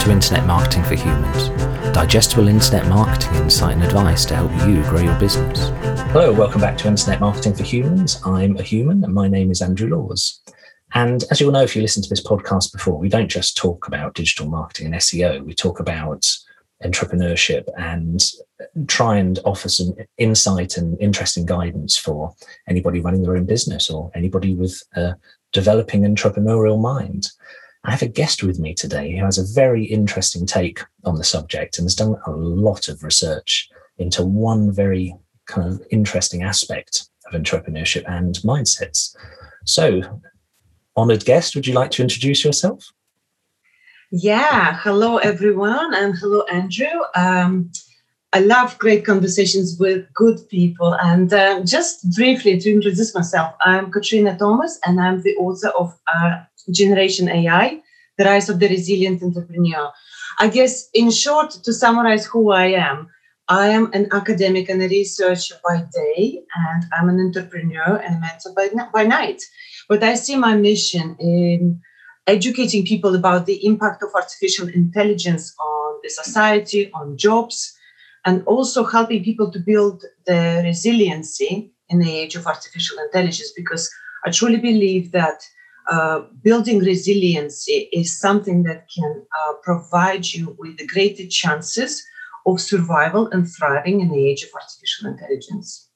to Internet Marketing for Humans, digestible internet marketing insight and advice to help you grow your business. Hello, welcome back to Internet Marketing for Humans. I'm a human and my name is Andrew Laws. And as you'll know, if you listen to this podcast before, we don't just talk about digital marketing and SEO, we talk about entrepreneurship and try and offer some insight and interesting guidance for anybody running their own business or anybody with a developing entrepreneurial mind. I have a guest with me today who has a very interesting take on the subject and has done a lot of research into one very kind of interesting aspect of entrepreneurship and mindsets. So, honored guest, would you like to introduce yourself? Yeah, hello everyone, and hello Andrew. Um, I love great conversations with good people. And uh, just briefly to introduce myself, I'm Katrina Thomas, and I'm the author of uh, Generation AI, The Rise of the Resilient Entrepreneur. I guess, in short, to summarize who I am, I am an academic and a researcher by day, and I'm an entrepreneur and a mentor by, by night. But I see my mission in educating people about the impact of artificial intelligence on the society, on jobs, and also helping people to build the resiliency in the age of artificial intelligence because I truly believe that uh, building resiliency is something that can uh, provide you with the greater chances of survival and thriving in the age of artificial intelligence.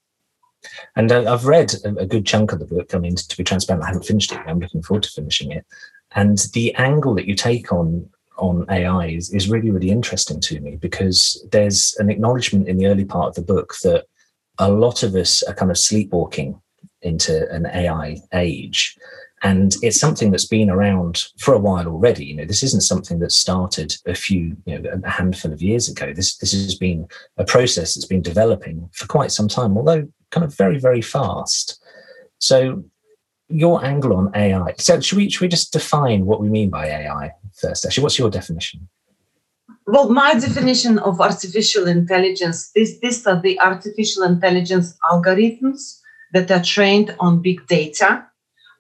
And uh, I've read a, a, good chunk of the book. I mean, to be transparent, I haven't finished it. I'm looking forward to finishing it. And the angle that you take on on AI is, is really, really interesting to me because there's an acknowledgement in the early part of the book that a lot of us are kind of sleepwalking into an AI age. And it's something that's been around for a while already. You know, this isn't something that started a few, you know, a handful of years ago. This this has been a process that's been developing for quite some time, although kind of very, very fast. So your angle on AI. So should we should we just define what we mean by AI first? Actually, what's your definition? Well, my definition of artificial intelligence is these are the artificial intelligence algorithms that are trained on big data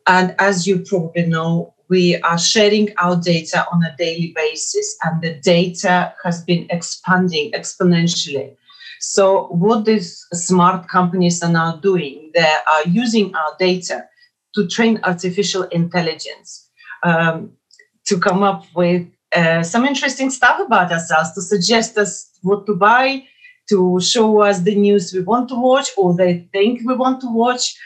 and as you probably know, we are sharing our data on a daily basis, and the data has been expanding exponentially. So, what these smart companies are now doing, they are using our data to train artificial intelligence um, to come up with uh, some interesting stuff about ourselves, to suggest us what to buy, to show us the news we want to watch or they think we want to watch.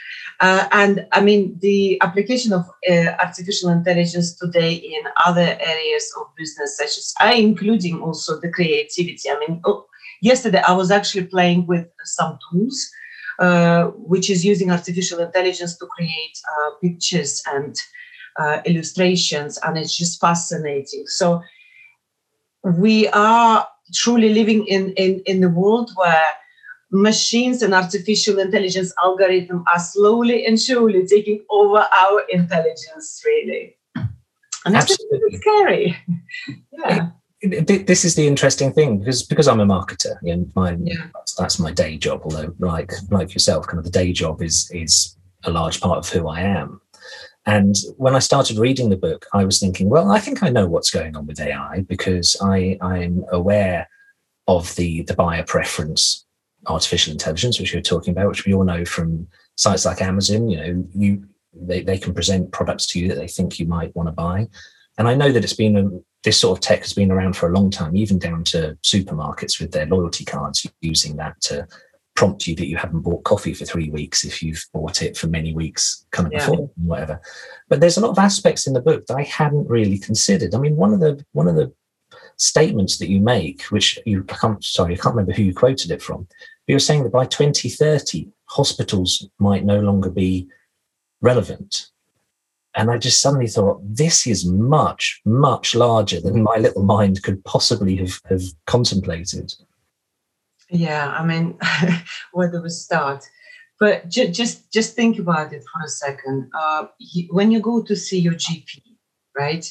Uh, and I mean, the application of uh, artificial intelligence today in other areas of business, such as I, including also the creativity. I mean, oh, yesterday I was actually playing with some tools, uh, which is using artificial intelligence to create uh, pictures and uh, illustrations, and it's just fascinating. So we are truly living in in in the world where machines and artificial intelligence algorithm are slowly and surely taking over our intelligence, really. And that's Absolutely. scary. yeah. This is the interesting thing because because I'm a marketer and my yeah. that's, that's my day job. Although like like yourself, kind of the day job is is a large part of who I am. And when I started reading the book, I was thinking, well, I think I know what's going on with AI because I I'm aware of the the buyer preference artificial intelligence, which we are talking about, which we all know from sites like Amazon. You know, you they, they can present products to you that they think you might want to buy. And I know that it's been a, this sort of tech has been around for a long time, even down to supermarkets with their loyalty cards, using that to prompt you that you haven't bought coffee for three weeks if you've bought it for many weeks kind of yeah. before whatever but there's a lot of aspects in the book that i hadn't really considered i mean one of the one of the statements that you make, which you I can't, sorry, I can't remember who you quoted it from. But you're saying that by 2030, hospitals might no longer be relevant. And I just suddenly thought, this is much, much larger than my little mind could possibly have, have contemplated. Yeah, I mean, where do we start? But ju- just just think about it for a second. Uh, when you go to see your GP, right?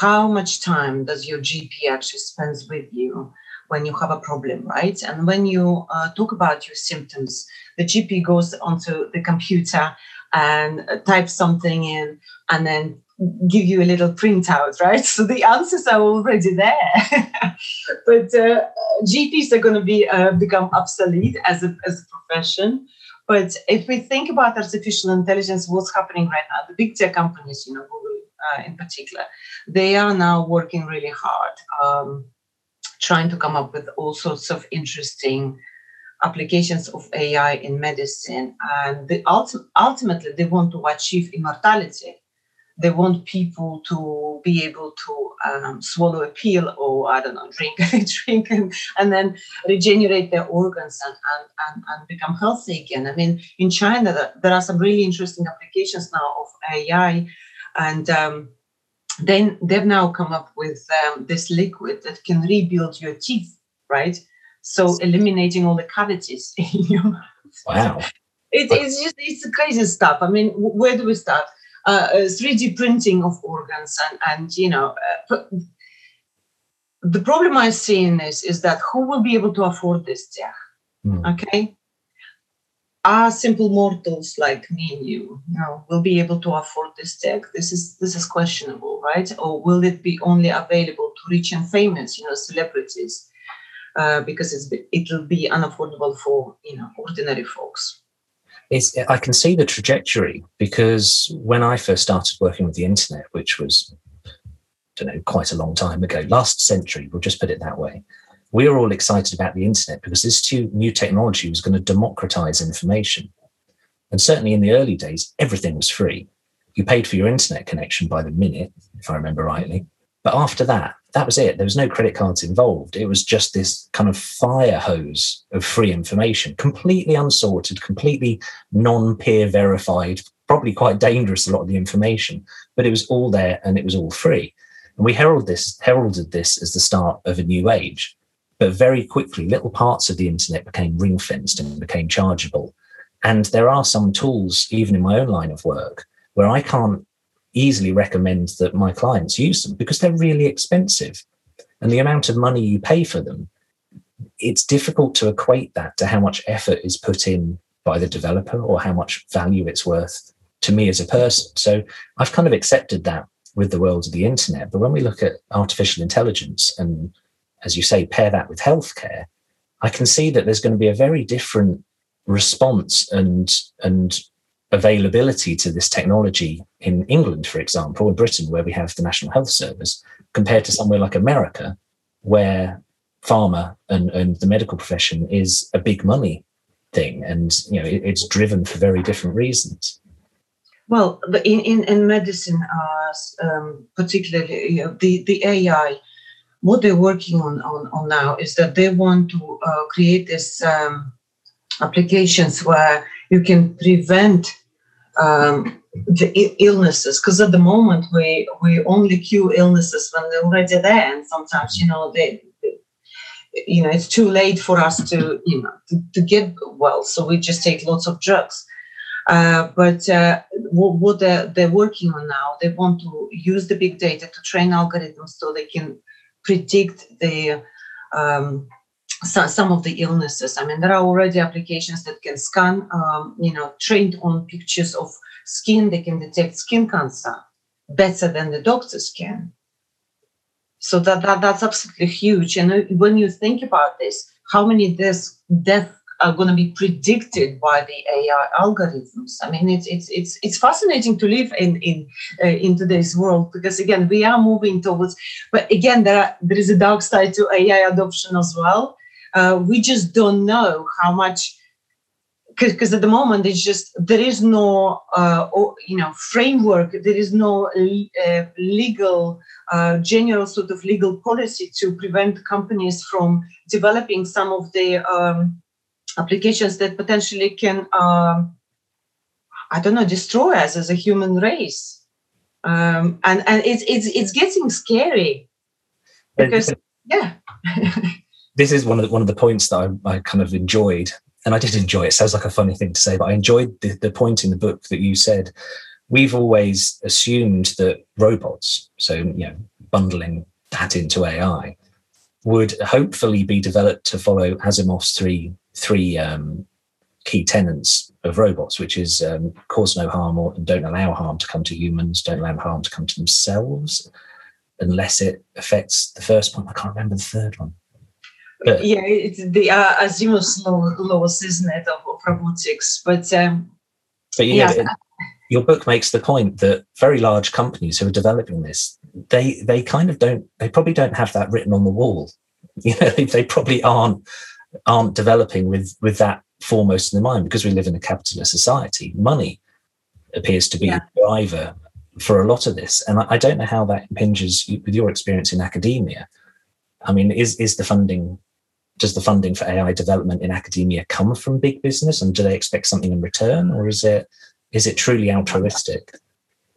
how much time does your GP actually spends with you when you have a problem, right? And when you uh, talk about your symptoms, the GP goes onto the computer and type something in and then give you a little printout, right? So the answers are already there. but uh, GPs are going to be uh, become obsolete as a, as a profession. But if we think about artificial intelligence, what's happening right now? The big tech companies, you know, Google uh, in particular, they are now working really hard, um, trying to come up with all sorts of interesting applications of AI in medicine. And ulti- ultimately, they want to achieve immortality they want people to be able to um, swallow a pill or I don't know, drink a drink and, and then regenerate their organs and, and, and, and become healthy again. I mean, in China, there are some really interesting applications now of AI, and um, then they've now come up with um, this liquid that can rebuild your teeth, right? So eliminating all the cavities in your mouth. Wow. It, it's just it's crazy stuff. I mean, where do we start? uh, 3D printing of organs, and, and you know, uh, the problem I see in this is that who will be able to afford this tech? Mm. Okay, are simple mortals like me and you, you know, will be able to afford this tech? This is this is questionable, right? Or will it be only available to rich and famous, you know, celebrities? Uh, because it's it will be unaffordable for you know ordinary folks it's, I can see the trajectory because when I first started working with the internet, which was, I don't know, quite a long time ago, last century, we'll just put it that way, we were all excited about the internet because this new technology was going to democratize information. And certainly in the early days, everything was free. You paid for your internet connection by the minute, if I remember rightly. But after that, that was it. There was no credit cards involved. It was just this kind of fire hose of free information, completely unsorted, completely non peer verified, probably quite dangerous, a lot of the information, but it was all there and it was all free. And we heralded this, heralded this as the start of a new age. But very quickly, little parts of the internet became ring fenced and became chargeable. And there are some tools, even in my own line of work, where I can't easily recommend that my clients use them because they're really expensive. And the amount of money you pay for them, it's difficult to equate that to how much effort is put in by the developer or how much value it's worth to me as a person. So I've kind of accepted that with the world of the internet. But when we look at artificial intelligence and, as you say, pair that with healthcare, I can see that there's going to be a very different response and and availability to this technology in England, for example, in Britain, where we have the National Health Service, compared to somewhere like America, where pharma and, and the medical profession is a big money thing and you know it, it's driven for very different reasons. Well in, in, in medicine uh, um, particularly you know, the, the ai what they're working on, on, on now is that they want to uh, create this um, applications where you can prevent um, the illnesses because at the moment we we only cure illnesses when they're already there and sometimes you know they, you know it's too late for us to you know to, to get well so we just take lots of drugs. Uh, but uh, what, what they're, they're working on now they want to use the big data to train algorithms so they can predict the um, some, some of the illnesses. I mean, there are already applications that can scan, um, you know, trained on pictures of skin. They can detect skin cancer better than the doctors can. So that, that that's absolutely huge. And when you think about this, how many deaths death are going to be predicted by the AI algorithms? I mean, it's it's it's it's fascinating to live in in uh, in today's world because again, we are moving towards. But again, there are, there is a dark side to AI adoption as well uh, we just don't know how much because at the moment it's just there is no uh, you know framework there is no uh, legal uh, general sort of legal policy to prevent companies from developing some of the um, applications that potentially can um, i don't know destroy us as a human race. Um, and and it's it's it's getting scary. Because yeah this is one of the, one of the points that I, I kind of enjoyed, and I did enjoy it. Sounds like a funny thing to say, but I enjoyed the, the point in the book that you said. We've always assumed that robots, so you know, bundling that into AI, would hopefully be developed to follow Asimov's three three um, key tenets of robots, which is um, cause no harm or don't allow harm to come to humans, don't allow harm to come to themselves, unless it affects the first one. I can't remember the third one. Yeah, it's the uh, Asimov's laws, isn't it, of, of robotics? But um, but yeah, yeah. your book makes the point that very large companies who are developing this, they they kind of don't, they probably don't have that written on the wall. You know, they, they probably aren't aren't developing with with that foremost in their mind because we live in a capitalist society. Money appears to be yeah. the driver for a lot of this, and I, I don't know how that impinges with your experience in academia. I mean, is is the funding does the funding for AI development in academia come from big business, and do they expect something in return, or is it is it truly altruistic?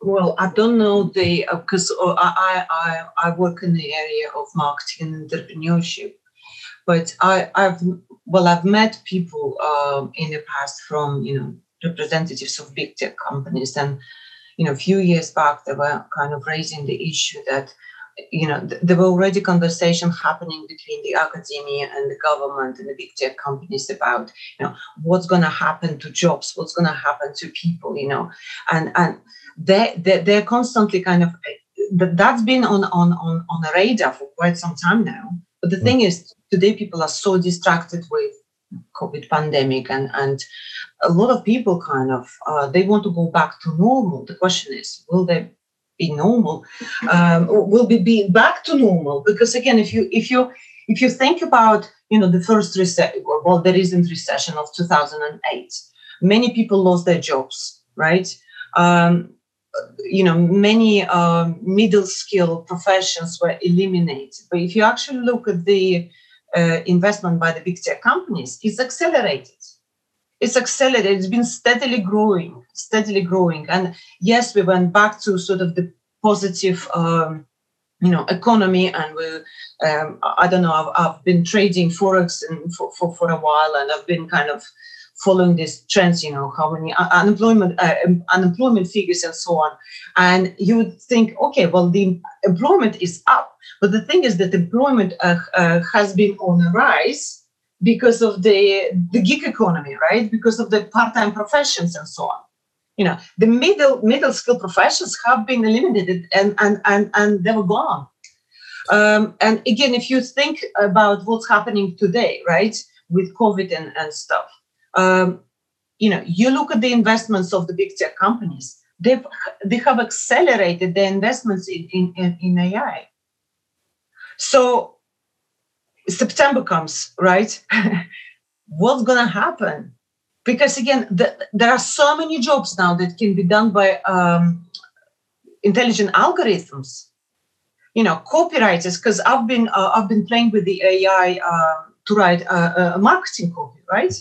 Well, I don't know the because uh, uh, I, I I work in the area of marketing and entrepreneurship, but I I've well I've met people um, in the past from you know representatives of big tech companies, and you know a few years back they were kind of raising the issue that you know, there were already conversations happening between the academia and the government and the big tech companies about, you know, what's going to happen to jobs, what's going to happen to people, you know, and and they they they're constantly kind of that's been on on on on the radar for quite some time now. But the mm. thing is, today people are so distracted with COVID pandemic and and a lot of people kind of uh, they want to go back to normal. The question is, will they be normal um, will be, be back to normal. Because again if you if you if you think about you know the first recession well the recent recession of 2008 many people lost their jobs right? Um, you know many um, middle skill professions were eliminated. But if you actually look at the uh, investment by the big tech companies it's accelerated it's accelerated. It's been steadily growing, steadily growing. And yes, we went back to sort of the positive, um, you know, economy. And we, um, I don't know, I've, I've been trading forex for, for for a while, and I've been kind of following these trends. You know, how many unemployment uh, unemployment figures and so on. And you would think, okay, well, the employment is up, but the thing is that employment uh, uh has been on a rise because of the, the gig economy, right? Because of the part-time professions and so on. You know, the middle middle skill professions have been eliminated and and and, and they were gone. Um, and again, if you think about what's happening today, right, with COVID and, and stuff, um, you know, you look at the investments of the big tech companies, they've they have accelerated their investments in, in, in AI. So September comes, right? What's going to happen? Because again, the, there are so many jobs now that can be done by um, intelligent algorithms. You know, copywriters. Because I've been uh, I've been playing with the AI uh, to write a, a marketing copy, right?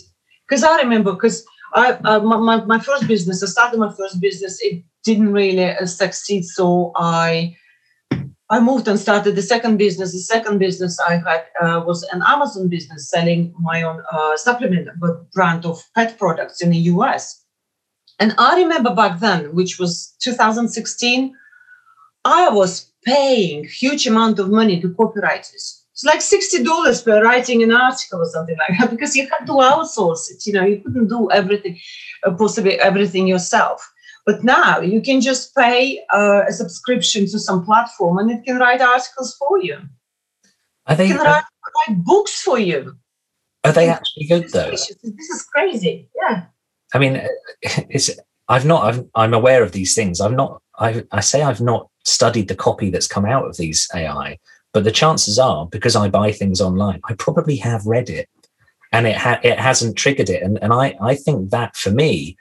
Because I remember, because I uh, my, my first business, I started my first business, it didn't really uh, succeed, so I I moved and started the second business. The second business I had uh, was an Amazon business selling my own uh, supplement brand of pet products in the US. And I remember back then, which was 2016, I was paying huge amount of money to copywriters. It's like $60 per writing an article or something like that because you had to outsource it. You know, you couldn't do everything, uh, possibly everything yourself. But now you can just pay uh, a subscription to some platform and it can write articles for you. Are they, it can write, write books for you. Are they actually good though? This is crazy. Yeah. I mean, it's. I've not. I've, I'm aware of these things. I've not. I, I say I've not studied the copy that's come out of these AI, but the chances are because I buy things online, I probably have read it, and it ha- it hasn't triggered it. And and I I think that for me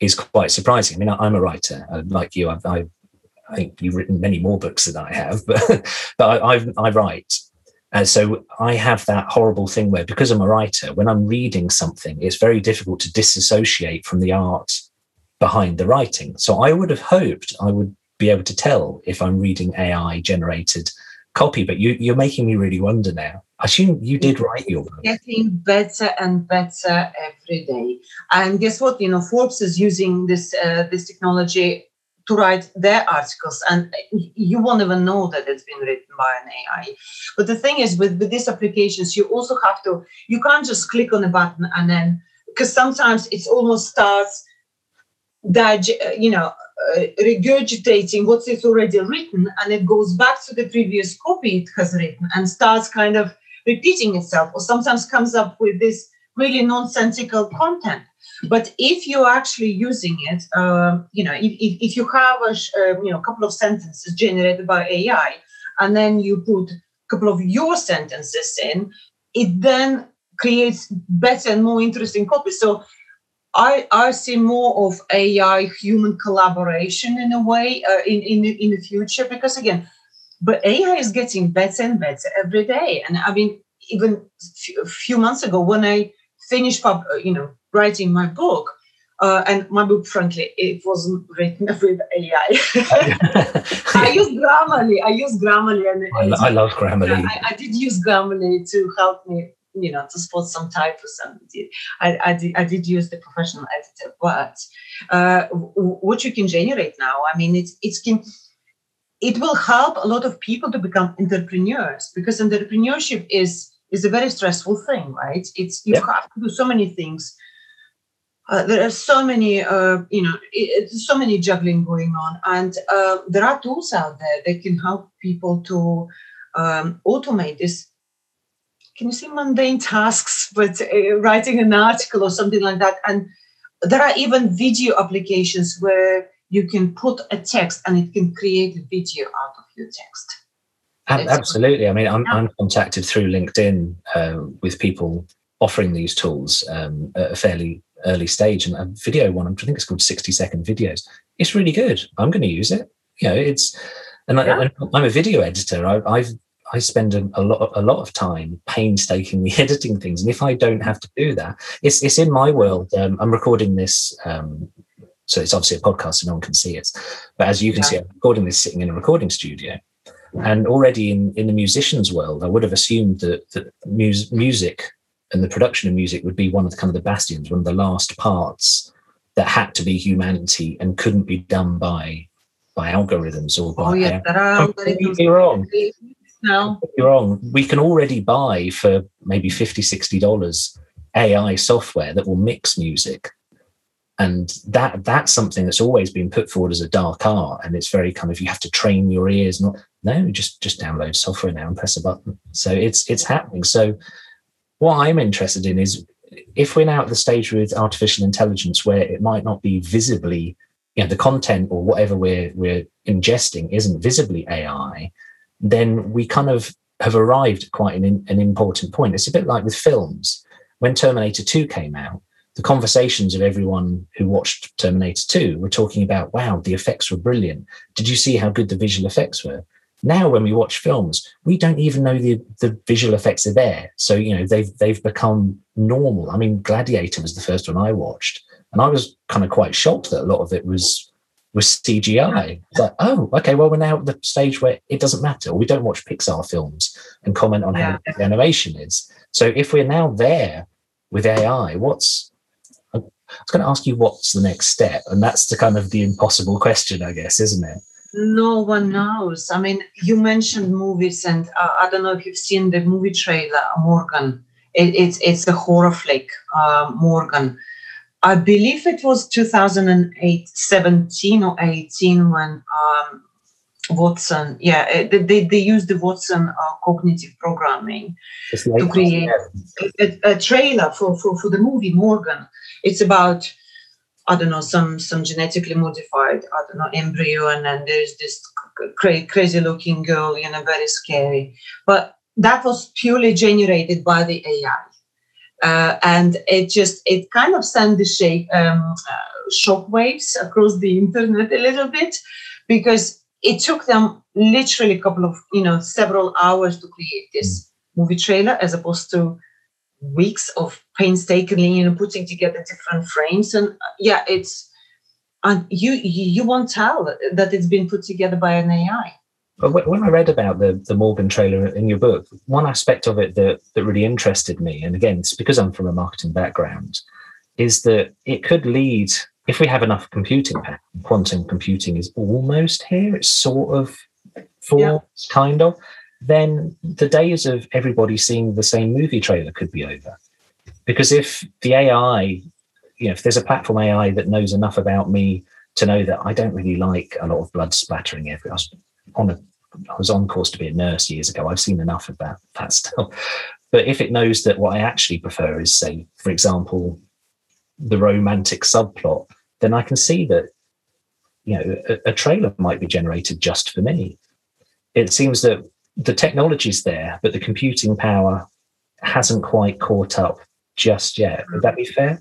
is quite surprising. I mean, I'm a writer, uh, like you. I've, I've, i think you've written many more books than I have, but but I, I, I write, and so I have that horrible thing where because I'm a writer, when I'm reading something, it's very difficult to disassociate from the art behind the writing. So I would have hoped I would be able to tell if I'm reading AI generated copy, but you, you're making me really wonder now. I assume you did write your book. Getting better and better every day. And guess what? You know, Forbes is using this uh, this technology to write their articles, and you won't even know that it's been written by an AI. But the thing is, with with these applications, you also have to. You can't just click on a button and then because sometimes it almost starts you know uh, regurgitating what is already written and it goes back to the previous copy it has written and starts kind of repeating itself or sometimes comes up with this really nonsensical content. But if you're actually using it uh, you know if, if, if, you have a uh, you know a couple of sentences generated by ai and then you put a couple of your sentences in it then creates better and more interesting copies so I, I see more of AI human collaboration in a way uh, in, in, in the future because again, but AI is getting better and better every day. And I mean, even a few months ago when I finished, pub, uh, you know, writing my book, uh, and my book, frankly, it wasn't written with AI. I use Grammarly. I use Grammarly, and I, I love Grammarly. I, I, did use Grammarly to help me you know to spot some typos and I, I, did, I did use the professional editor but uh, what you can generate now i mean it's it's can it will help a lot of people to become entrepreneurs because entrepreneurship is is a very stressful thing right? It's you have to do so many things. Uh, there are so many uh, you know it, so many juggling going on and uh, there are tools out there that can help people to um, automate this. Can you see mundane tasks, but uh, writing an article or something like that? And there are even video applications where you can put a text and it can create a video out of your text. Absolutely. I mean, I'm. I'm contacted through LinkedIn uh, with people offering these tools um, at a fairly early stage. And a video one, I think it's called 60 second videos. It's really good. I'm going to use it. You know, it's, and yeah. I, am a video editor. I, have I spend a, a, lot a lot of time painstakingly editing things, and if I don't have to do that, it's it's in my world. Um, I'm recording this, um, so it's obviously a podcast, so no one can see it. But as you can yeah. see, I'm recording this sitting in a recording studio, and already in in the musicians' world, I would have assumed that that mus- music and the production of music would be one of the kind of the bastions, one of the last parts that had to be humanity and couldn't be done by by algorithms or by. Oh yeah, there are algorithms. Wrong no. You're wrong. We can already buy for maybe 50 $60 AI software that will mix music. And that that's something that's always been put forward as a dark art. And it's very kind of you have to train your ears. Not no, just just download software now and press a button. So it's it's happening. So what I'm interested in is if we're now at the stage with artificial intelligence where it might not be visibly, you know, the content or whatever we're we're ingesting isn't visibly AI, then we kind of have arrived at quite an, an important point. It's a bit like with films. When Terminator 2 came out, the conversations of everyone who watched Terminator 2 were talking about, wow, the effects were brilliant. Did you see how good the visual effects were? Now, when we watch films, we don't even know the, the visual effects are there. So, you know, they've they've become normal. I mean, Gladiator was the first one I watched, and I was kind of quite shocked that a lot of it was was CGI. It's like, oh, okay, well, we're now at the stage where it doesn't matter. We don't watch Pixar films and comment on yeah. how the animation is. So if we're now there with AI, what's I was going to ask you what's the next step, and that's the kind of the impossible question, I guess, isn't it? No one knows. I mean, you mentioned movies, and uh, I don't know if you've seen the movie trailer, Morgan. It, it's it's a horror flick, uh, Morgan I believe it was 2008, 17 or 18 when um, Watson, yeah, eh, they, they used the Watson uh, cognitive programming to create a, a, trailer for, for, for the movie Morgan. It's about, I don't know, some some genetically modified, I don't know, embryo, and then there's this cra- crazy looking girl, you know, very scary. But that was purely generated by the AI. Uh, and it just it kind of sent the shape um, uh, shockwaves across the internet a little bit because it took them literally a couple of you know several hours to create this movie trailer as opposed to weeks of painstakingly you know putting together different frames. And uh, yeah it's and you you won't tell that it's been put together by an ai but when I read about the the Morgan trailer in your book, one aspect of it that that really interested me, and again, it's because I'm from a marketing background, is that it could lead if we have enough computing power. Quantum computing is almost here. It's sort of for yeah. kind of. Then the days of everybody seeing the same movie trailer could be over because if the AI, you know, if there's a platform AI that knows enough about me to know that I don't really like a lot of blood splattering every I was on a I was on course to be a nurse years ago. I've seen enough of that that stuff. But if it knows that what I actually prefer is, say, for example, the romantic subplot, then I can see that you know a, a trailer might be generated just for me. It seems that the technology's there, but the computing power hasn't quite caught up just yet. Would that be fair?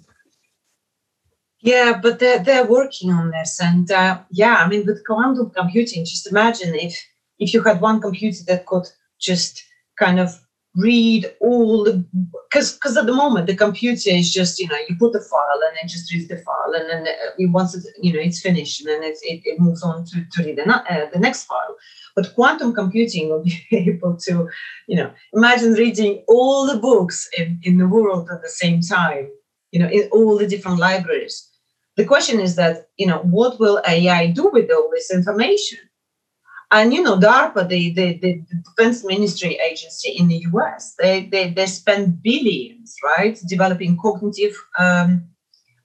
Yeah, but they're they're working on this, and uh, yeah, I mean, with quantum computing, just imagine if if you had one computer that could just kind of read all the because because at the moment the computer is just you know you put the file and it just reads the file and then uh, once it you know it's finished and then it, it, it moves on to, to read the, uh, the next file. But quantum computing will be able to you know imagine reading all the books in, in the world at the same time you know in all the different libraries. The question is that you know what will ai do with all this information and you know, DARPA, the, the, the Defense Ministry Agency in the US, they, they, they spend billions, right, developing cognitive um,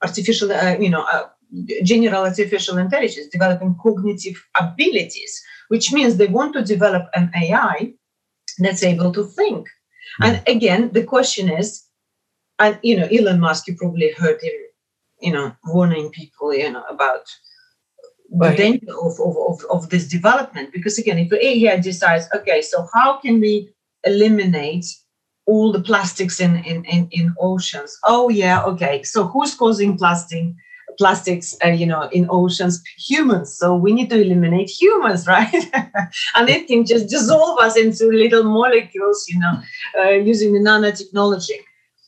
artificial, uh, you know, uh, general artificial intelligence, developing cognitive abilities, which means they want to develop an AI that's able to think. Mm. And again, the question is, and you know, Elon Musk, you probably heard him, you know, warning people, you know, about the danger of, of, of, of this development. Because again, if the AI decides, okay, so how can we eliminate all the plastics in, in, in, in oceans? Oh yeah, okay. So who's causing plastic plastics uh, you know in oceans humans so we need to eliminate humans right and it can just dissolve us into little molecules you know uh, using the nanotechnology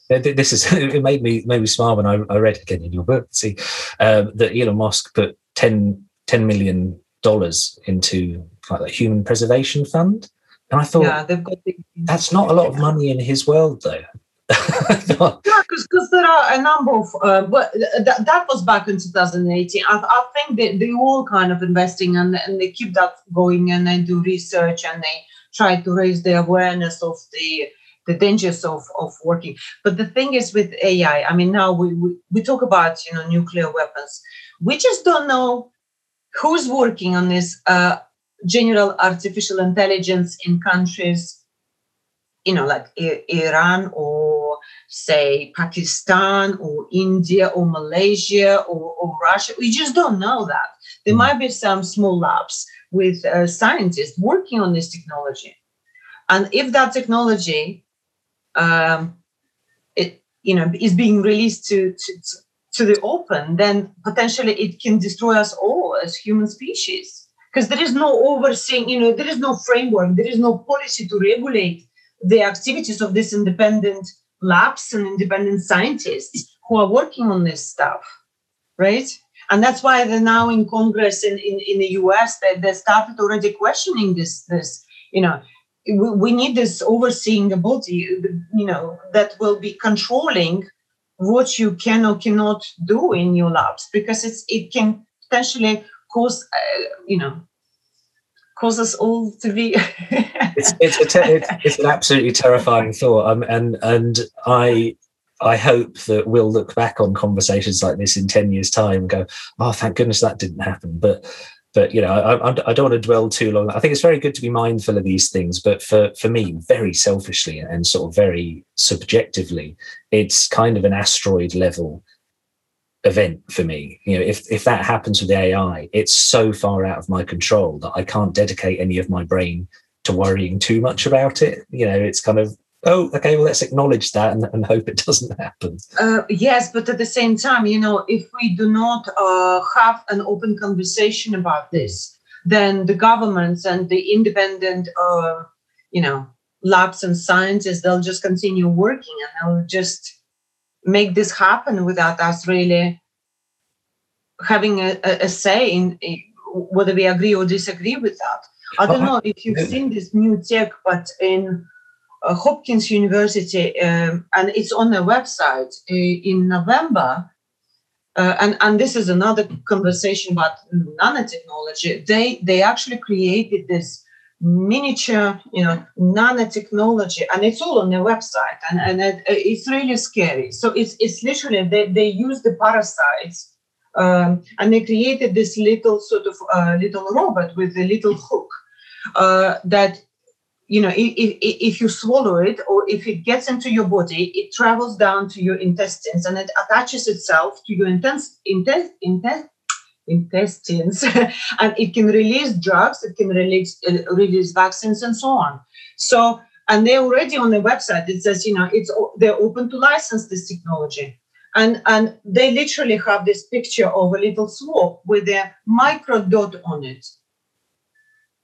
this is it made me made me smile when I, I read again in your book see um, that Elon Musk put 10 10 million dollars into like the human preservation fund and i thought yeah, they've got that's not a lot of money in his world though yeah, because there are a number of, uh, but that, that was back in 2018. I, I think they, they all kind of investing and, and they keep that going and they do research and they try to raise the awareness of the the dangers of, of working. But the thing is with AI, I mean, now we, we, we talk about, you know, nuclear weapons. We just don't know who's working on this uh, general artificial intelligence in countries, you know, like I- Iran or say Pakistan or India or Malaysia or, or, Russia. We just don't know that. There mm. might be some small labs with uh, scientists working on this technology. And if that technology, um, it you know, is being released to, to, to the open, then potentially it can destroy us all as human species. Because there is no overseeing, you know, there is no framework, there is no policy to regulate the activities of these independent labs and independent scientists who are working on this stuff, right? And that's why they're now in Congress in, in, in the US, they, they started already questioning this, this, you know, we, need this overseeing body, you know, that will be controlling what you can or cannot do in your labs because it's it can potentially cause uh, you know cause us all to be it's it's, a te- it's, an absolutely terrifying thought. Um, and and i i hope that we'll look back on conversations like this in 10 years time and go oh thank goodness that didn't happen. But but you know I, I, don't want to dwell too long. I think it's very good to be mindful of these things but for for me very selfishly and sort of very subjectively it's kind of an asteroid level event for me. You know if if that happens with ai it's so far out of my control that i can't dedicate any of my brain to worrying too much about it. You know it's kind of oh, okay, well, let's acknowledge that and, and hope it doesn't happen. Uh, yes, but at the same time, you know, if we do not uh, have an open conversation about this, then the governments and the independent, uh, you know, labs and scientists, they'll just continue working and they'll just make this happen without us really having a, a say in, in whether we agree or disagree with that. I don't know if you've seen this new tech, but in Hopkins University, um, and it's on their website uh, in November. Uh, and, and this is another conversation about nanotechnology. They they actually created this miniature, you know, nanotechnology, and it's all on their website, and and it, it's really scary. So it's it's literally they they use the parasites. Um, and they created this little sort of uh, little robot with a little hook uh, that you know if, if you swallow it or if it gets into your body it travels down to your intestines and it attaches itself to your intestines intestines. And it can release drugs it can release uh, release vaccines and so on. So and they're already on the website. It says you know it's they're open to license this technology. And and they literally have this picture of a little swab with a micro dot on it.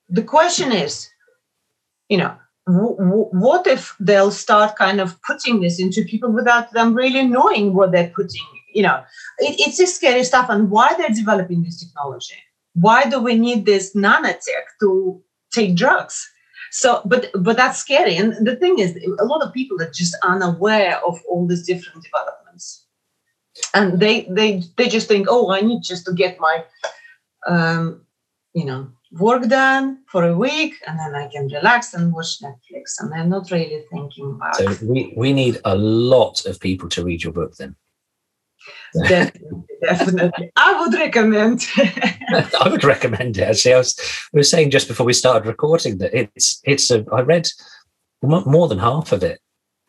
The question is you know w- w- what if they'll start kind of putting this into people without them really knowing what they're putting you know? It, it's a scary stuff and why they're developing this technology. Why do we need this nanotech to take drugs? So but but that's scary. And the thing is a lot of people are just unaware of all these different developments. And they they they just think oh i need just to get my um you know work done for a week and then I can relax and watch Netflix. And I'm not really thinking about So we, we need a lot of people to read your book then. definitely, definitely. I would recommend. I would recommend it. Actually, I was we were saying just before we started recording that it's it's a I read more than half of it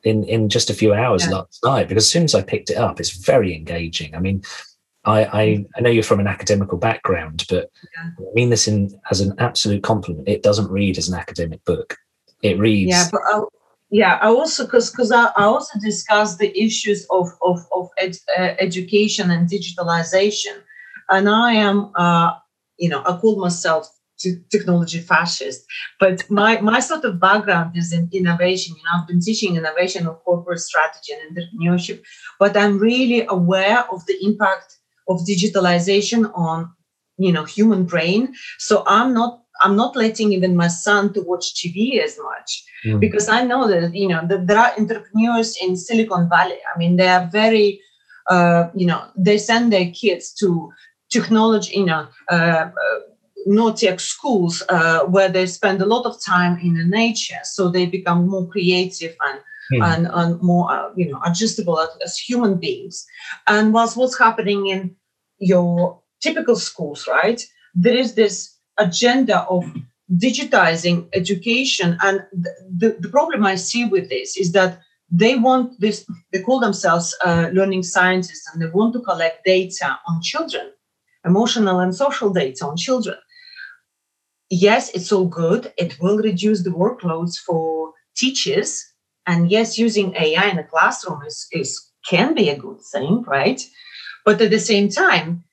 in in just a few hours yeah. last night because as soon as I picked it up, it's very engaging. I mean, I, I, I know you're from an academical background, but yeah. I mean this in as an absolute compliment. It doesn't read as an academic book. It reads. Yeah, but I, yeah, I also because because I, I, also discussed the issues of of of ed, uh, education and digitalization, and I am uh, you know I call myself technology fascist but my my sort of background is in innovation you know i've been teaching innovation of corporate strategy and entrepreneurship but i'm really aware of the impact of digitalization on you know human brain. So i'm not i'm not letting even my son to watch tv as much mm. because i know that you know that there are entrepreneurs in silicon valley. I mean they are very uh, you know they send their kids to technology you know uh, uh, no tech schools uh, where they spend a lot of time in the nature. So they become more creative and mm. and, and more uh, you know adjustable as, as, human beings. And whilst what's happening in your typical schools right there is this agenda of digitizing education. And the, the problem i see with this is that they want this they call themselves uh, learning scientists and they want to collect data on children emotional and social data on children. Yes it's all good. It will reduce the workloads for teachers and yes, using AI in the classroom is, is can be a good thing, right? But at the same time,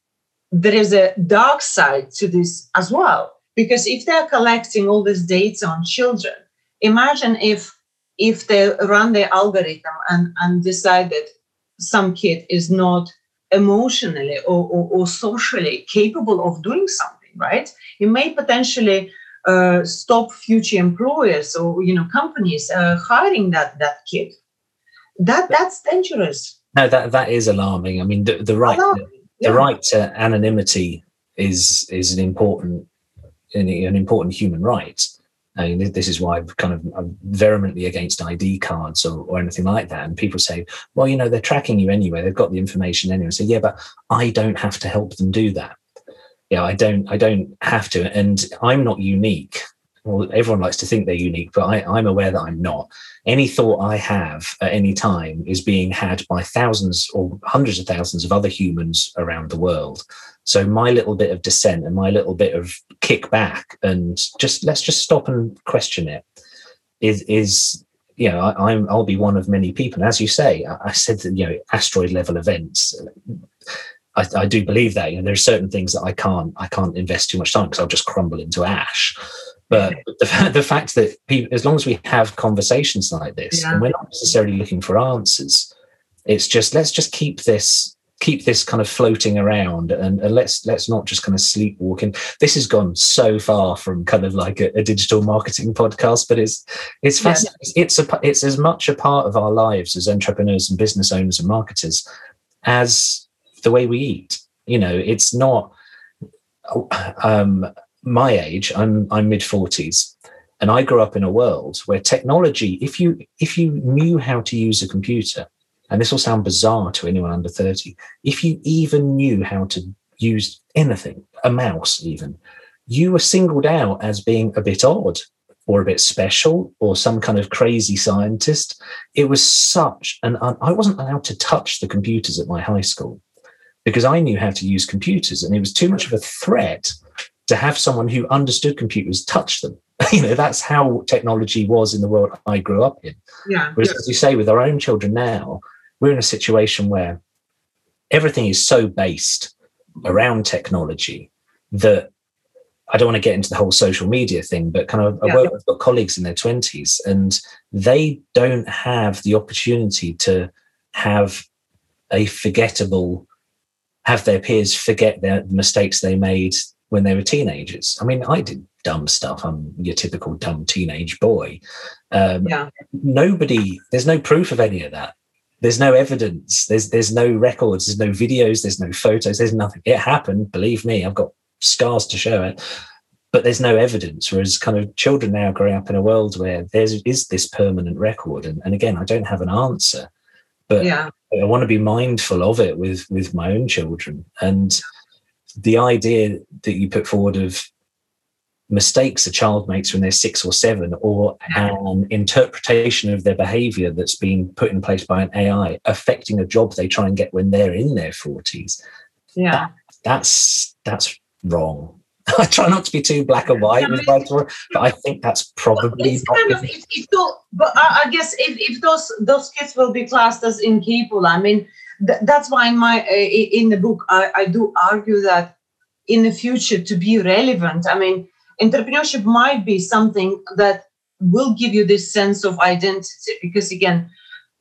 there is a dark side to this as well. Because if they're collecting all this data on children, imagine if if they run the algorithm and, and decide that some kid is not emotionally or, or, or socially capable of doing something, right? You may potentially uh, stop future employers or you know companies uh, hiring that that kid. That that's dangerous. No, that that is alarming. I mean, the, the right the, yeah. the right to anonymity is is an important an, an important human right. I mean, this is why I'm kind of I'm vehemently against ID cards or, or anything like that. And people say, well, you know, they're tracking you anyway. They've got the information anyway. So yeah, but I don't have to help them do that yeah, I don't I don't have to, and I'm not unique. Well, everyone likes to think they're unique, but I, I'm aware that I'm not. Any thought I have at any time is being had by thousands or hundreds of thousands of other humans around the world. So my little bit of dissent and my little bit of kickback and just let's just stop and question it is is you know I, am I'll be one of many people. And as you say, I, I said that you know asteroid level events I, I, do believe that. You know, there are certain things that I can't I can't invest too much time because I'll just crumble into ash. But the, the fact that people, as long as we have conversations like this, yeah. and we're not necessarily looking for answers, it's just let's just keep this keep this kind of floating around and, and, let's let's not just kind of sleepwalking this has gone so far from kind of like a, a digital marketing podcast but it's it's fascinating yeah. it's a it's as much a part of our lives as entrepreneurs and business owners and marketers as the way we eat. You know, it's not um, my age. I'm I'm mid forties, And I grew up in a world where technology, if you if you knew how to use a computer, and this will sound bizarre to anyone under 30, if you even knew how to use anything, a mouse even, you were singled out as being a bit odd or a bit special or some kind of crazy scientist. It was such an, un- I wasn't allowed to touch the computers at my high school because I knew how to use computers and it was too much of a threat to have someone who understood computers touch them. you know, that's how technology was in the world I grew up in. Yeah. Whereas, as you say, with our own children now, we're in a situation where everything is so based around technology that I don't want to get into the whole social media thing, but kind of yeah. I work with colleagues in their 20s and they don't have the opportunity to have a forgettable, have their peers forget their mistakes they made when they were teenagers. I mean, I did dumb stuff. I'm your typical dumb teenage boy. Um, yeah. Nobody, there's no proof of any of that. There's no evidence. There's there's no records. There's no videos. There's no photos. There's nothing. It happened. Believe me i've got scars to show it. But there's no evidence. Whereas kind of children now growing up in a world where there is this permanent record? And, and again i don't have an answer but yeah. i want to be mindful of it with with my own children and the idea that you put forward of mistakes a child makes when they're six or seven, or an interpretation of their behavior that's been put in place by an AI affecting a job they try and get when they're in their 40s. Yeah. That, that's that's wrong. I try not to be too black and white with but I think that's probably it's kind of, if, if but I, I guess if, if those those kids will be classed as incapable, I mean th- that's why in my uh, in the book I, I do argue that in the future to be relevant, I mean entrepreneurship might be something that will give you this sense of identity because again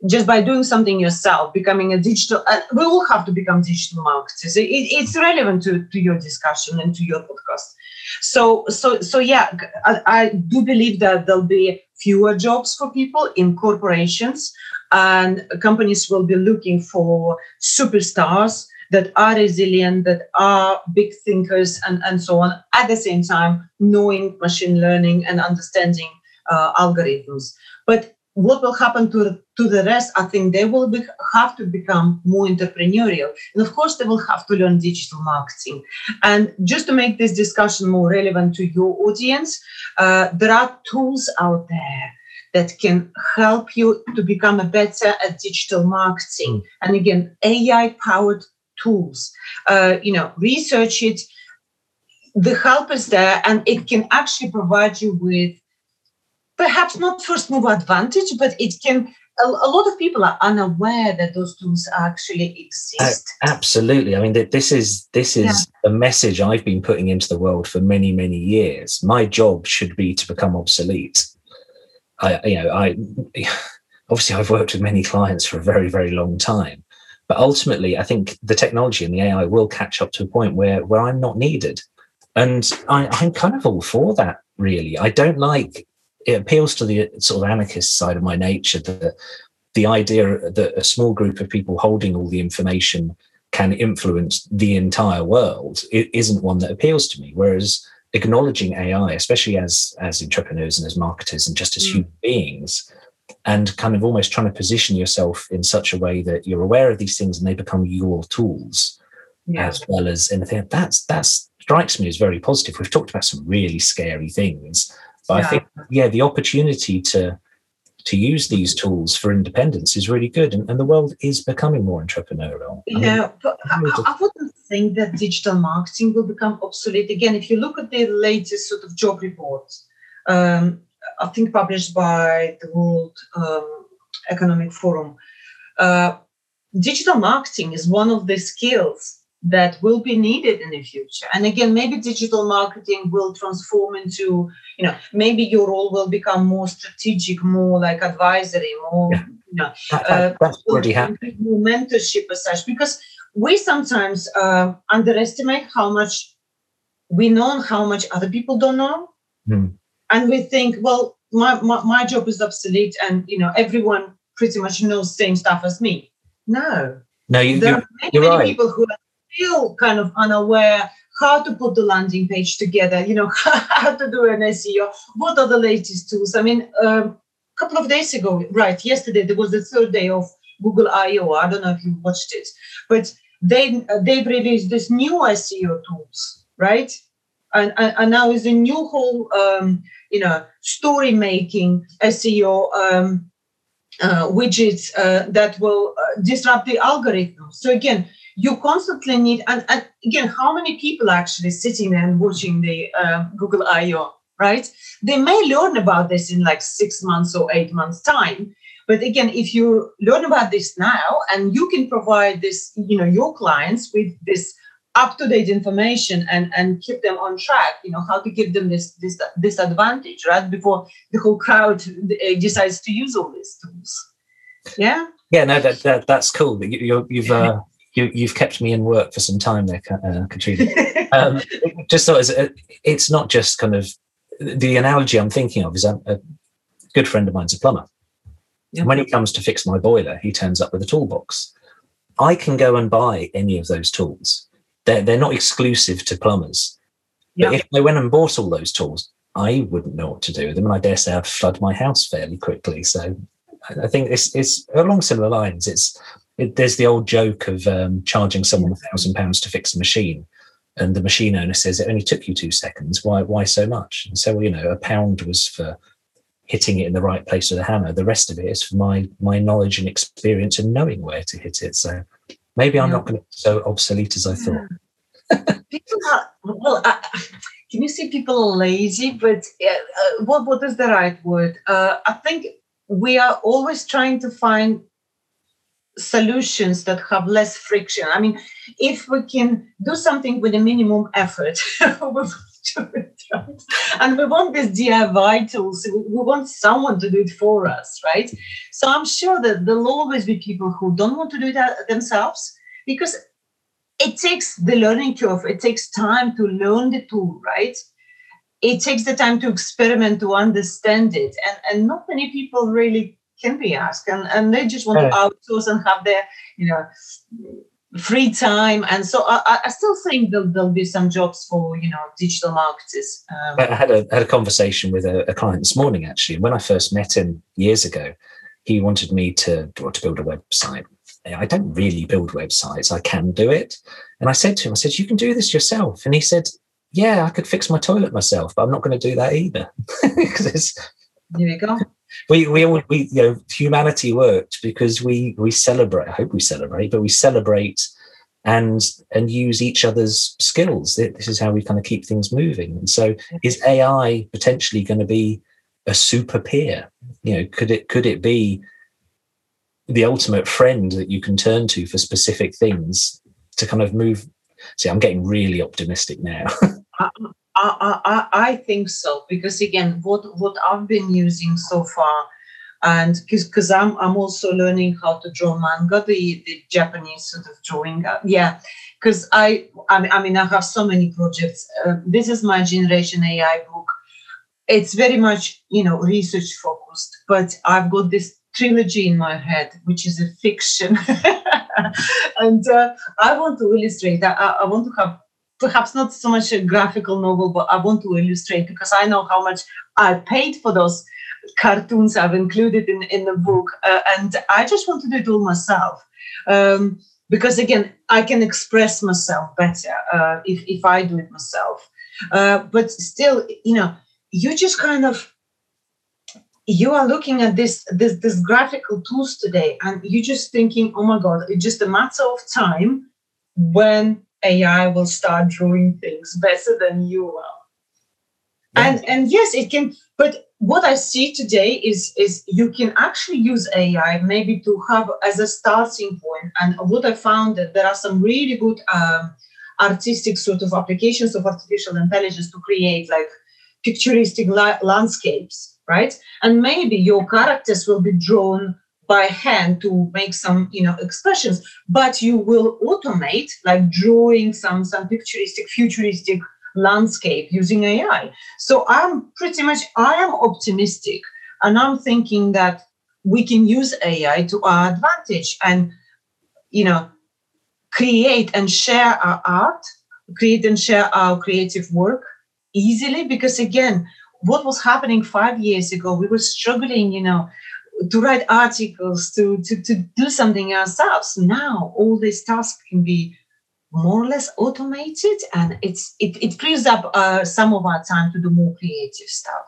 just by doing something yourself becoming a digital uh, we all have to become digital marketers it, it's relevant to, to your discussion and to your podcast so so so yeah I, I do believe that there'll be fewer jobs for people in corporations and companies will be looking for superstars that are resilient, that are big thinkers, and, and so on, at the same time, knowing machine learning and understanding uh, algorithms. But what will happen to, to the rest? I think they will be, have to become more entrepreneurial. And of course, they will have to learn digital marketing. And just to make this discussion more relevant to your audience, uh, there are tools out there that can help you to become a better at digital marketing. And again, AI powered tools. Uh, you know, research it. The help is there, and it can actually provide you with perhaps not first move advantage, but it can. A, a lot of people are unaware that those tools actually exist. Uh, absolutely. I mean, this is this is yeah. a message I've been putting into the world for many many years. My job should be to become obsolete. I, you know, I obviously I've worked with many clients for a very very long time but ultimately, I think the technology and the AI will catch up to a point where where I'm not needed, and I, I'm kind of all for that. Really, I don't like. It appeals to the sort of anarchist side of my nature that the idea that a small group of people holding all the information can influence the entire world it isn't one that appeals to me whereas acknowledging ai especially as as entrepreneurs and as marketers and just as mm. human beings and kind of almost trying to position yourself in such a way that you're aware of these things and they become your tools yeah. as well as anything. That's that strikes me as very positive. We've talked about some really scary things, but yeah. I think yeah, the opportunity to to use these tools for independence is really good, and, and the world is becoming more entrepreneurial. Yeah, I mean, but I, I, wouldn't think that digital marketing will become obsolete again. If you look at the latest sort of job reports. Um, I think published by the World um, Economic Forum. Uh, digital marketing is one of the skills that will be needed in the future. And again, maybe digital marketing will transform into, you know, maybe your role will become more strategic, more like advisory, more, yeah. you know, uh, that's already happening. More mentorship as such, because we sometimes uh, underestimate how much we know and how much other people don't know. Mm and we think, well, my, my, my job is obsolete and, you know, everyone pretty much knows same stuff as me. No. No, you, there are many, many right. people who are still kind of unaware how to put the landing page together, you know, how to do an SEO, what are the latest tools. I mean, um, a couple of days ago, right, yesterday, there was the third day of Google I/O. I don't know if you watched it, but they they've released this new SEO tools, right? And, and, and now is a new whole, um, you know, story making SEO um, uh, widgets uh, that will uh, disrupt the algorithm. So again, you constantly need, and, and, again, how many people actually sitting and watching the uh, Google I/O, right? They may learn about this in like six months or eight months time, but again, if you learn about this now and you can provide this, you know, your clients with this up-to-date information and and keep them on track, you know, how to give them this this this advantage, right? Before the whole crowd uh, decides to use all these tools. Yeah. Yeah, no, that, that that's cool. You, you've uh, you, you've kept me in work for some time there, uh, Katrina. um, just thought it's, it's not just kind of the analogy I'm thinking of is a, a good friend of mine's a plumber, yeah. When he comes to fix my boiler, he turns up with a toolbox. I can go and buy any of those tools. They're, they're not exclusive to plumbers. Yeah. But if I went and bought all those tools, I wouldn't know what to do with them. And I dare say I'd flood my house fairly quickly. So I think it's, it's along similar lines. It's it, there's the old joke of um, charging someone a thousand pounds to fix a machine, and the machine owner says it only took you two seconds. Why why so much? And so well, you know, a pound was for hitting it in the right place with a hammer. The rest of it is for my my knowledge and experience and knowing where to hit it. So maybe I'm yeah. not going to be so obsolete as I thought. people are well. Uh, can you see people are lazy? But uh, what what is the right word? Uh, I think we are always trying to find solutions that have less friction. I mean, if we can do something with a minimum effort? And we want these DIY tools. We want someone to do it for us, right? So I'm sure that there'll always be people who don't want to do that themselves because it takes the learning curve. It takes time to learn the tool, right? It takes the time to experiment to understand it, and and not many people really can be asked, and and they just want to outsource and have their you know free time. And so I, I still think there'll, there'll, be some jobs for you know digital marketers um, i had a, had a conversation with a, a, client this morning actually. When i first met him years ago he wanted me to, to build a website. I don't really build websites. I can do it. And i said to him i said you can do this yourself. And he said yeah i could fix my toilet myself but i'm not going to do that either. Because it's there you go we we we you know humanity worked because we we celebrate i hope we celebrate but we celebrate and and use each other's skills. This is how we kind of keep things moving. And so is ai potentially going to be a super peer? You know could it could it be the ultimate friend that you can turn to for specific things to kind of move see i'm getting really optimistic now I, I, I think so because again, what what I've been using so far, and because I'm I'm also learning how to draw manga, the the Japanese sort of drawing. Uh, yeah, because I, I mean I have so many projects. Uh, this is my generation AI book. It's very much you know research focused, but I've got this trilogy in my head, which is a fiction, and uh, I want to illustrate. I, I want to have perhaps not so much a graphical novel, but I want to illustrate because I know how much I paid for those cartoons I've included in, in the book. Uh, and I just want to do it all myself. Um, because again, I can express myself better uh, if, if I do it myself. Uh, but still, you know, you just kind of you are looking at this this this graphical tools today and you're just thinking oh my god it's just a matter of time when AI will start drawing things better than you will. Yeah. And and yes, it can. But what I see today is is you can actually use AI maybe to have as a starting point. And what I found that there are some really good um, artistic sort of applications of artificial intelligence to create like picturesque la- landscapes, right? And maybe your characters will be drawn by hand to make some you know expressions but you will automate like drawing some some picturesque futuristic landscape using ai so i'm pretty much i am optimistic and i'm thinking that we can use ai to our advantage and you know create and share our art create and share our creative work easily. Because again what was happening five years ago we were struggling you know to write articles to to, to do something ourselves. Now all these tasks can be more or less automated and it's it, it frees up uh, some of our time to do more creative stuff.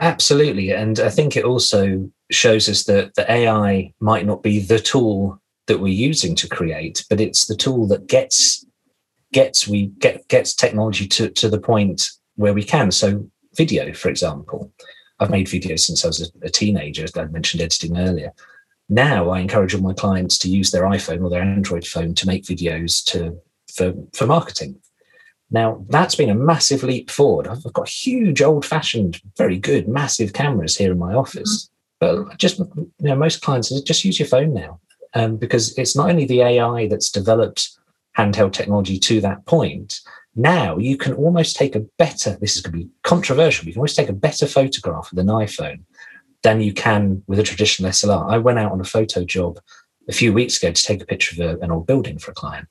Absolutely and i think it also shows us that the ai might not be the tool that we're using to create but it's the tool that gets gets we get gets technology to, to the point where we can. So video for example i've made videos since i was a, teenager as i mentioned editing earlier now i encourage all my clients to use their iphone or their android phone to make videos to for, for marketing. Now, that's been a massive leap forward. I've got huge, old fashioned, very good, massive cameras here in my office. Mm-hmm. But just, you know, most clients just use your phone now um, because it's not only the AI that's developed handheld technology to that point. Now you can almost take a better, this is going to be controversial, you can almost take a better photograph with an iPhone than you can with a traditional SLR. I went out on a photo job a few weeks ago to take a picture of a, an old building for a client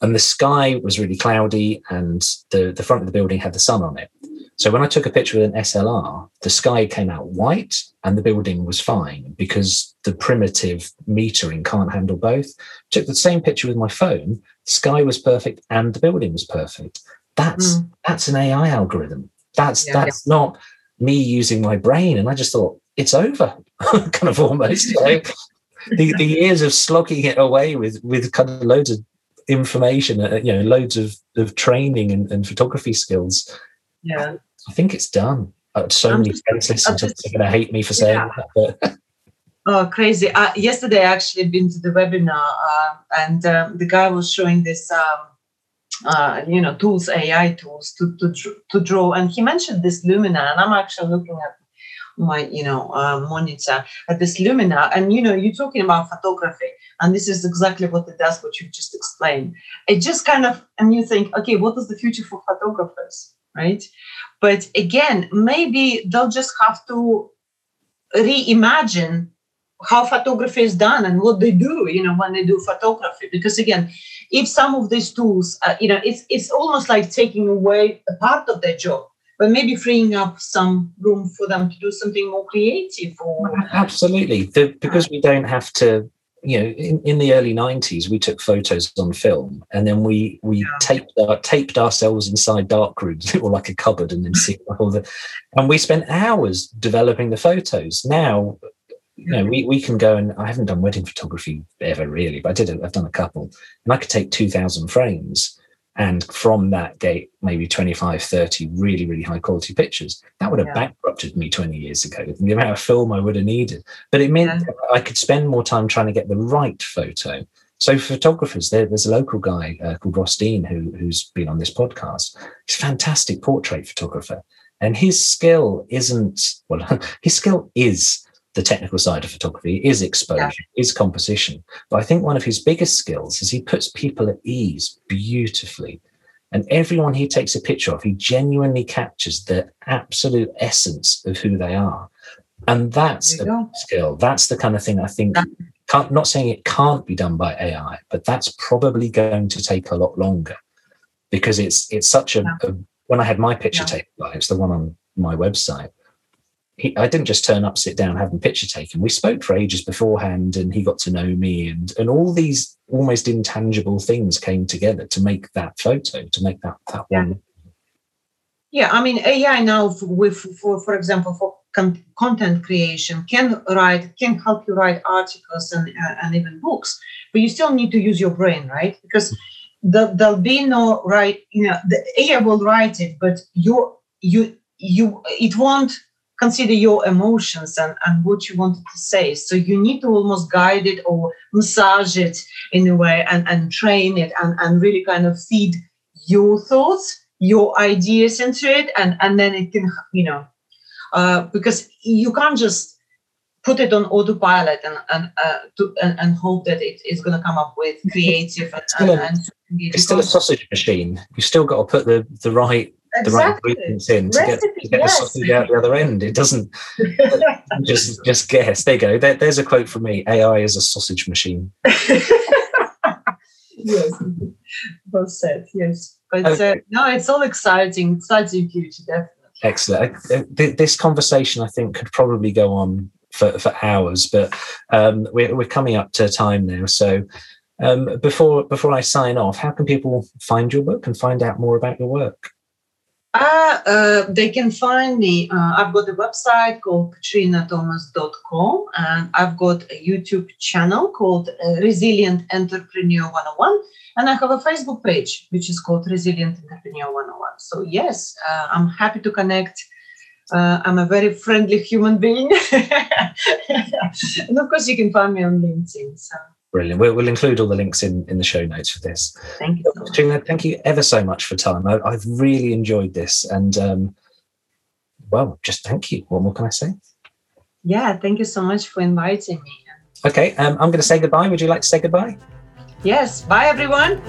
and the sky was really cloudy and the, the front of the building had the sun on it. So when I took a picture with an SLR, the sky came out white and the building was fine because the primitive metering can't handle both. Took the same picture with my phone, the sky was perfect and the building was perfect. That's mm. that's an AI algorithm. That's yeah, that's yeah. not me using my brain. And I just thought, it's over, kind of almost. Know? the, the years of slogging it away with with kind of loads of information, uh, you know, loads of, of training and, and photography skills. Yeah. I think it's done. Uh, so I'm many friends listen to are going to hate me for saying yeah. that. But. Oh, crazy. Uh, yesterday, I actually been to the webinar uh, and um, the guy was showing this, um, uh, you know, tools, AI tools to, to, to draw. And he mentioned this Luminar, and I'm actually looking at my you know uh, monitor at this Luminar, and you know you're talking about photography, and this is exactly what it does, what you just explained. It just kind of and you think, okay, what is the future for photographers, right? But again, maybe they'll just have to reimagine how photography is done and what they do you know when they do photography because again if some of these tools uh, you know it's it's almost like taking away a part of their job but maybe freeing up some room for them to do something more creative or absolutely the, because we don't have to you know in, in the early 90s we took photos on film and then we we yeah. taped uh, taped ourselves inside dark rooms or like a cupboard and then see all the and we spent hours developing the photos now you know we, we can go and i haven't done wedding photography ever really but i did i've done a couple and i could take 2000 frames and from that gate maybe 25 30 really really high quality pictures. That would have yeah. bankrupted me 20 years ago the amount of film i would have needed. But it meant yeah. i could spend more time trying to get the right photo. So for photographers there, there's a local guy uh, called ross dean who, who's been on this podcast. He's a fantastic portrait photographer. And his skill isn't well his skill is the technical side of photography is exposure, yeah. is composition. But I think one of his biggest skills is he puts people at ease beautifully. And everyone he takes a picture of, he genuinely captures the absolute essence of who they are. And that's a go. skill. That's the kind of thing I think, yeah. not saying it can't be done by AI, but that's probably going to take a lot longer because it's it's such a, yeah. a when I had my picture taken, by, it's the one on my website he, I didn't just turn up, sit down, have a picture taken. We spoke for ages beforehand, and he got to know me, and and all these almost intangible things came together to make that photo, to make that that yeah. one. Yeah, I mean AI now with for for example for con- content creation can write can help you write articles and uh, and even books, but you still need to use your brain, right? Because the, there'll be no right, you know, the AI will write it, but you you you it won't consider your emotions and, and what you wanted to say. So you need to almost guide it or massage it in a way and, and train it and, and really kind of feed your thoughts, your ideas into it. And, and then it can, you know, uh, because you can't just put it on autopilot and and, uh, to, and, and hope that it is going to come up with creative and, it's still, a, and it's still a sausage machine. You've still got to put the, the right exactly. the right ingredients in to get, to get yes. the sausage out the other end. It doesn't just just guess. There you go. There, there's a quote from me. AI is a sausage machine. yes, well said. Yes, but okay. uh, no, it's all exciting, exciting future, definitely. Excellent. This conversation, I think, could probably go on for, for hours, but um, we're, we're coming up to time now. So um, before before I sign off, how can people find your book and find out more about your work? Uh, uh, they can find me. Uh, I've got a website called katrinathomas.com and I've got a YouTube channel called Resilient Entrepreneur 101. And I have a Facebook page which is called Resilient Entrepreneur 101. So, yes, I'm happy to connect. I'm a very friendly human being. and of course, you can find me on LinkedIn. So. Brilliant. We'll, we'll, include all the links in, in the show notes for this. Thank you. So thank you ever so much for time. I, have really enjoyed this. And um, well, just thank you. What more can I say? Yeah, thank you so much for inviting me. Okay, um, I'm going to say goodbye. Would you like to say goodbye? Yes. Bye, everyone.